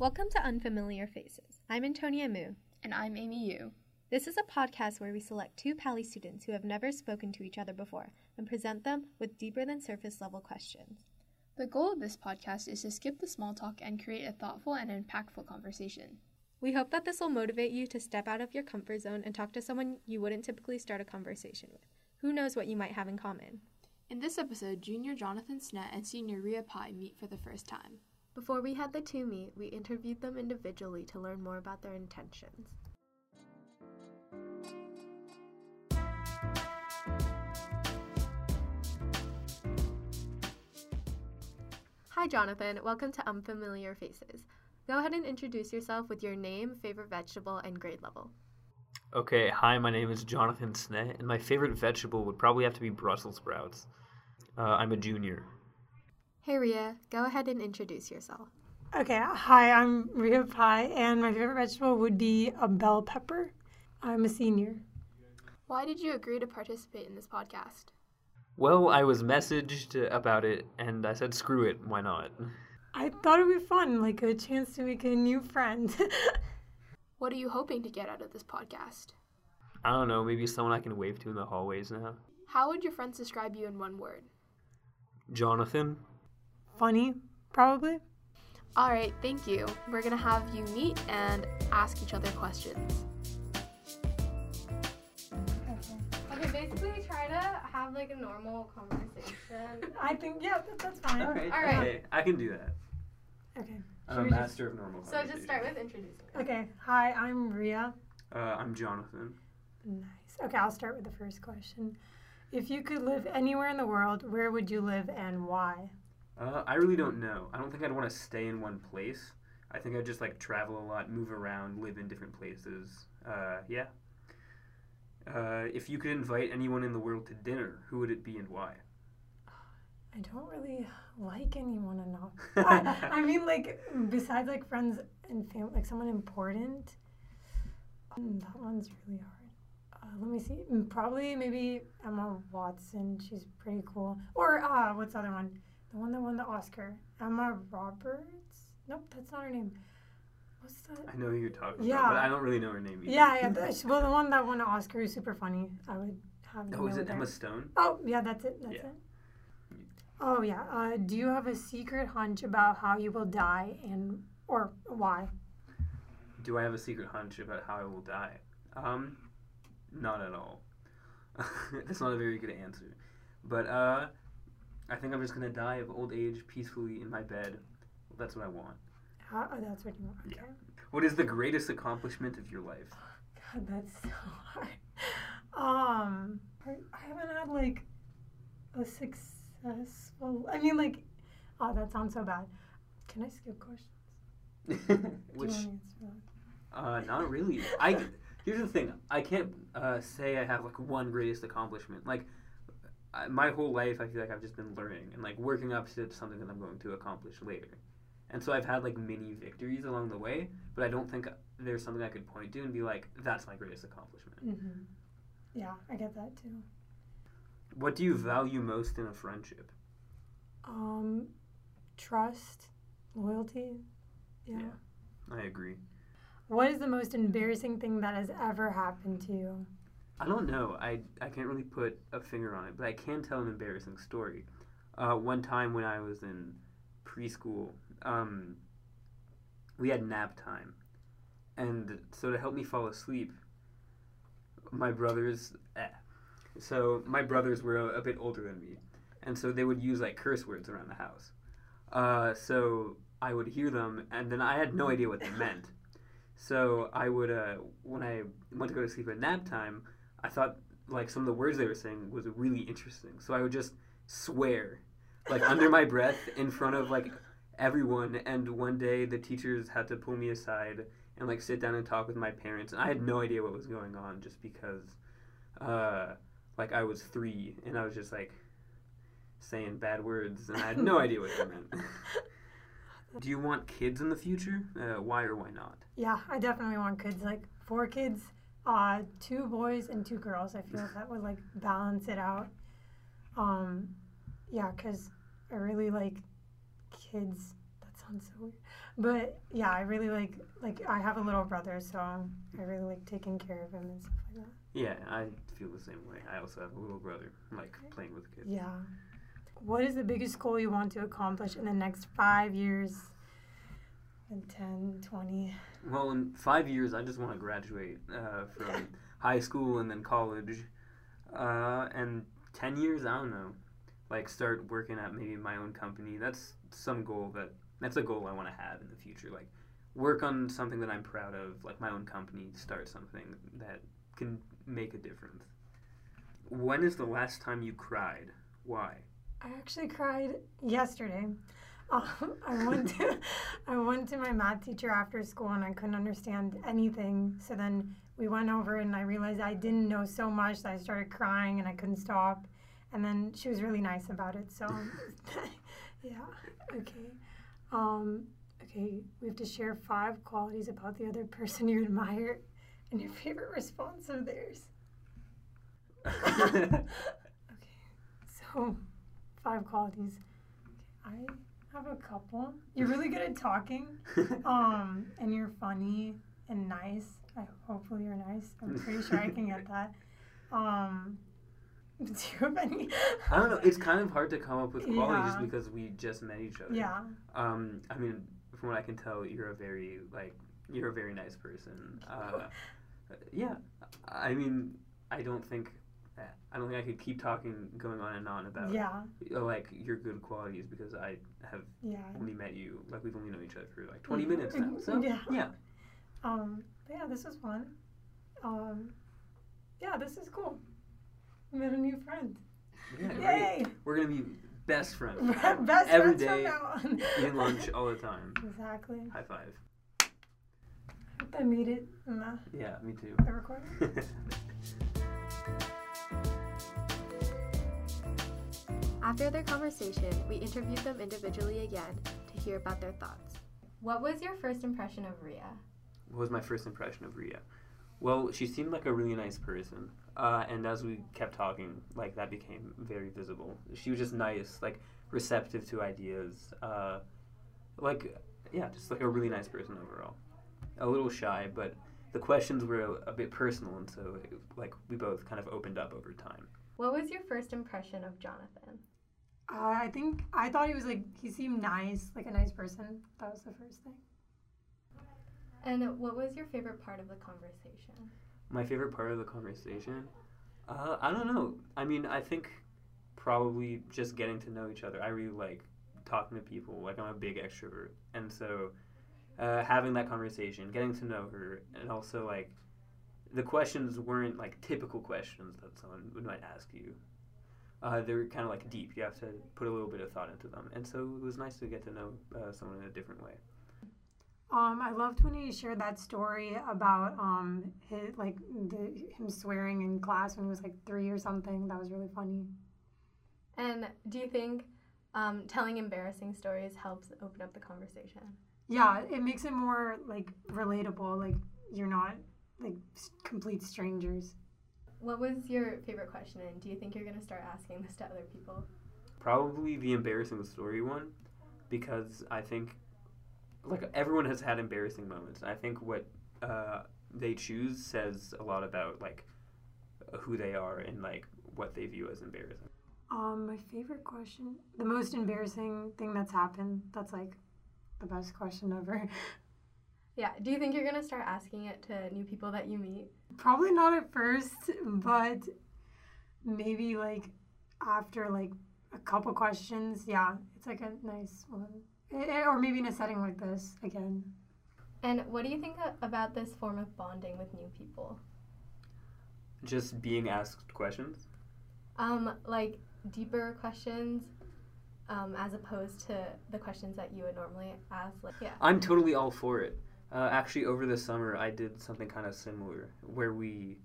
Welcome to Unfamiliar Faces. I'm Antonia Mu. And I'm Amy Yu. This is a podcast where we select two Pali students who have never spoken to each other before and present them with deeper than surface level questions. The goal of this podcast is to skip the small talk and create a thoughtful and impactful conversation. We hope that this will motivate you to step out of your comfort zone and talk to someone you wouldn't typically start a conversation with. Who knows what you might have in common? In this episode, junior Jonathan Snett and senior Ria Pai meet for the first time. Before we had the two meet, we interviewed them individually to learn more about their intentions. Hi, Jonathan. Welcome to Unfamiliar Faces. Go ahead and introduce yourself with your name, favorite vegetable, and grade level. Okay, hi, my name is Jonathan Snett, and my favorite vegetable would probably have to be Brussels sprouts. Uh, I'm a junior. Hey, Ria. Go ahead and introduce yourself. Okay, hi, I'm Ria Pai, and my favorite vegetable would be a bell pepper. I'm a senior. Why did you agree to participate in this podcast? Well, I was messaged about it, and I said, screw it, why not? I thought it would be fun, like a chance to make a new friend. What are you hoping to get out of this podcast? I don't know, maybe someone I can wave to in the hallways now. How would your friends describe you in one word? Jonathan? Funny, probably. All right, thank you. We're going to have you meet and ask each other questions. Okay, basically try to have like a normal conversation. I think, yeah, that, that's fine. Alright, All right. okay, I can do that. Okay. I'm Should a we just- master of normal so just start with introducing. Okay, hi, I'm Ria. Uh, I'm Jonathan. Nice. Okay, I'll start with the first question. If you could live anywhere in the world, where would you live and why? Uh, I really don't know. I don't think I'd want to stay in one place. I think I'd just like travel a lot, move around, live in different places. Uh, yeah. Uh, if you could invite anyone in the world to dinner, who would it be and why? I don't really like anyone enough. I, I mean, like, besides like friends and family, like someone important. Mm, that one's really hard. Uh, let me see. Mm, Probably maybe Emma Watson. She's pretty cool. Or uh, what's the other one? The one that won the Oscar. Emma Roberts. Nope, that's not her name. What's that? I know who you're talking Yeah. about, but I don't really know her name either. Yeah, yeah. The, well, the one that won the Oscar is super funny. I would have. Oh, is it her. Emma Stone? Oh, yeah, that's it. That's Yeah. it. Oh, yeah. Uh, do you have a secret hunch about how you will die and or why? Do I have a secret hunch about how I will die? Um, not at all. That's not a very good answer. But uh, I think I'm just gonna die of old age peacefully in my bed. That's what I want. How, oh, that's what you want. Okay. Yeah. What is the greatest accomplishment of your life? God, that's so hard. Um, I I haven't had like a successful. I mean, like, oh, that sounds so bad. Can I skip questions? Which Do you want to answer that? uh, not really. I here's the thing. I can't uh, say I have like one greatest accomplishment. Like my whole life, I feel like I've just been learning and like working up to something that I'm going to accomplish later. And so I've had like mini victories along the way, but I don't think there's something I could point to and be like, that's my greatest accomplishment. Mm-hmm. Yeah, I get that too. What do you value most in a friendship? Um, trust, loyalty. yeah. Yeah. I agree. What is the most embarrassing thing that has ever happened to you? I don't know. I, I can't really put a finger on it, but I can tell an embarrassing story. Uh, one time when I was in preschool, um, we had nap time. And so to help me fall asleep, my brothers. Eh. So my brothers were a, a bit older than me. And so they would use like curse words around the house. Uh, so I would hear them, and then I had no idea what they meant. So I would, uh, when I went to go to sleep at nap time, I thought like some of the words they were saying was really interesting. So I would just swear, like under my breath in front of like everyone. And one day the teachers had to pull me aside and like sit down and talk with my parents. And I had no idea what was going on just because, uh, like I was three and I was just like saying bad words and I had no idea what they meant. Do you want kids in the future? Uh, why or why not? Yeah, I definitely want kids. Like four kids, uh, two boys and two girls. I feel that would like balance it out. Um, yeah, because I really like kids. That sounds so weird. But yeah, I really like like I have a little brother, so I really like taking care of him and stuff like that. Yeah, I feel the same way. I also have a little brother, like playing with kids. Yeah. What is the biggest goal you want to accomplish in the next five years? And 10, 20. Well, in five years, I just want to graduate uh, from high school and then college. Uh, and 10 years, I don't know. Like, start working at maybe my own company. That's some goal that, that's a goal I want to have in the future. Like, work on something that I'm proud of, like my own company, start something that can make a difference. When is the last time you cried? Why? I actually cried yesterday. Um, I went to I went to my math teacher after school and I couldn't understand anything. So then we went over and I realized I didn't know so much that I started crying and I couldn't stop. And then she was really nice about it. So yeah, okay. Um, okay, we have to share five qualities about the other person you admire and your favorite response of theirs. okay, so five qualities. Okay, I have a couple. You're really good at talking, um, and you're funny and nice. I, hopefully, you're nice. I'm pretty sure I can get that. Um, do you have any? I don't know. It's kind of hard to come up with qualities Yeah. because we just met each other. Yeah. Um, I mean, from what I can tell, you're a very like you're a very nice person. Uh, yeah. I mean, I don't think I don't think I could keep talking, going on and on about Yeah. uh, like your good qualities because I have Yeah. only met you like we've only known each other for like 20 Mhm. minutes now. So Yeah. yeah. Um, yeah, this is fun. Um, yeah, this is cool. Met a new friend. Yeah. Yay! We're gonna be best friends. Best Every friends from now on. eating lunch all the time. Exactly. High five. I Hope I made it in the, Yeah, me too. the recording. After their conversation, we interviewed them individually again to hear about their thoughts. What was your first impression of Ria? what was my first impression of Ria? Well, she seemed like a really nice person, uh, and as we kept talking, like that became very visible. She was just nice, like receptive to ideas, uh, like yeah, just like a really nice person overall. A little shy, but the questions were a, a bit personal, and so like we both kind of opened up over time. What was your first impression of Jonathan? Uh, I think I thought he was like he seemed nice, like a nice person. That was the first thing. And what was your favorite part of the conversation? My favorite part of the conversation? Uh, I don't know. I mean, I think probably just getting to know each other. I really like talking to people. Like, I'm a big extrovert. And so uh, having that conversation, getting to know her, and also, like, the questions weren't like typical questions that someone would might ask you. Uh, they're kind of like deep. You have to put a little bit of thought into them. And so it was nice to get to know uh, someone in a different way. Um, I loved when he shared that story about um his, like the, him swearing in class when he was like three or something. That was really funny. And do you think um, telling embarrassing stories helps open up the conversation? Yeah, it makes it more like relatable. Like you're not like complete strangers. What was your favorite question, and do you think you're going to start asking this to other people? Probably the embarrassing story one, because I think, like everyone has had embarrassing moments. I think what uh, they choose says a lot about like who they are and like what they view as embarrassing. Um, my favorite question, the most embarrassing thing that's happened. That's like the best question ever. Yeah. Do you think you're going to start asking it to new people that you meet? Probably not at first, but maybe like after like a couple questions. Yeah, it's like a nice one. Eh, eh, Or maybe in a setting like this again. And what do you think about this form of bonding with new people? Just being asked questions. Um, like deeper questions, um, as opposed to the questions that you would normally ask. Like, yeah. I'm totally all for it. Uh, actually, over the summer, I did something kind of similar where we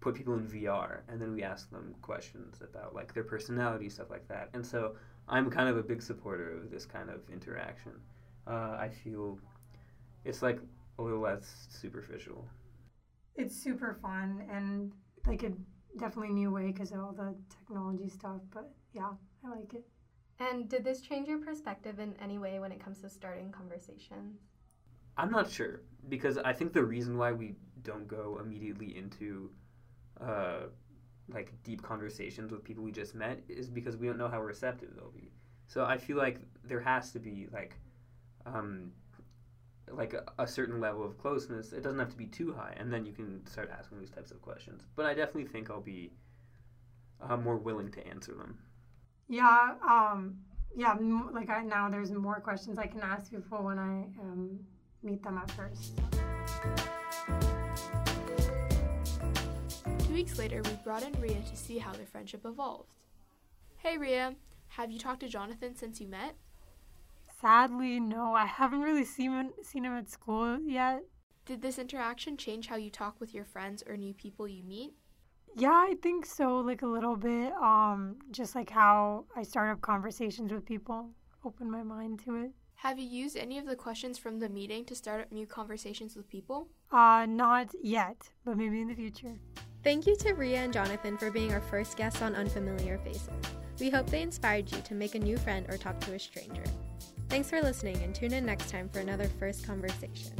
put people in VR and then we asked them questions about like their personality, stuff like that. And so I'm kind of a big supporter of this kind of interaction. Uh, I feel it's like a little less superficial. It's super fun and like a definitely new way because of all the technology stuff. But yeah, I like it. And did this change your perspective in any way when it comes to starting conversations? I'm not sure because I think the reason why we don't go immediately into uh, like deep conversations with people we just met is because we don't know how receptive they'll be. So I feel like there has to be like um, like a, a certain level of closeness. It doesn't have to be too high, and then you can start asking these types of questions. But I definitely think I'll be uh, more willing to answer them. Yeah, um, yeah. Like I now, there's more questions I can ask people when I um, meet them at first. Two weeks later, we brought in Ria to see how their friendship evolved. Hey Ria, have you talked to Jonathan since you met? Sadly, no. I haven't really seen him, seen him at school yet. Did this interaction change how you talk with your friends or new people you meet? Yeah, I think so. Like a little bit. Um, just like how I start up conversations with people, open my mind to it. Have you used any of the questions from the meeting to start up new conversations with people? Uh, not yet, but maybe in the future. Thank you to Ria and Jonathan for being our first guests on Unfamiliar Faces. We hope they inspired you to make a new friend or talk to a stranger. Thanks for listening and tune in next time for another first conversation.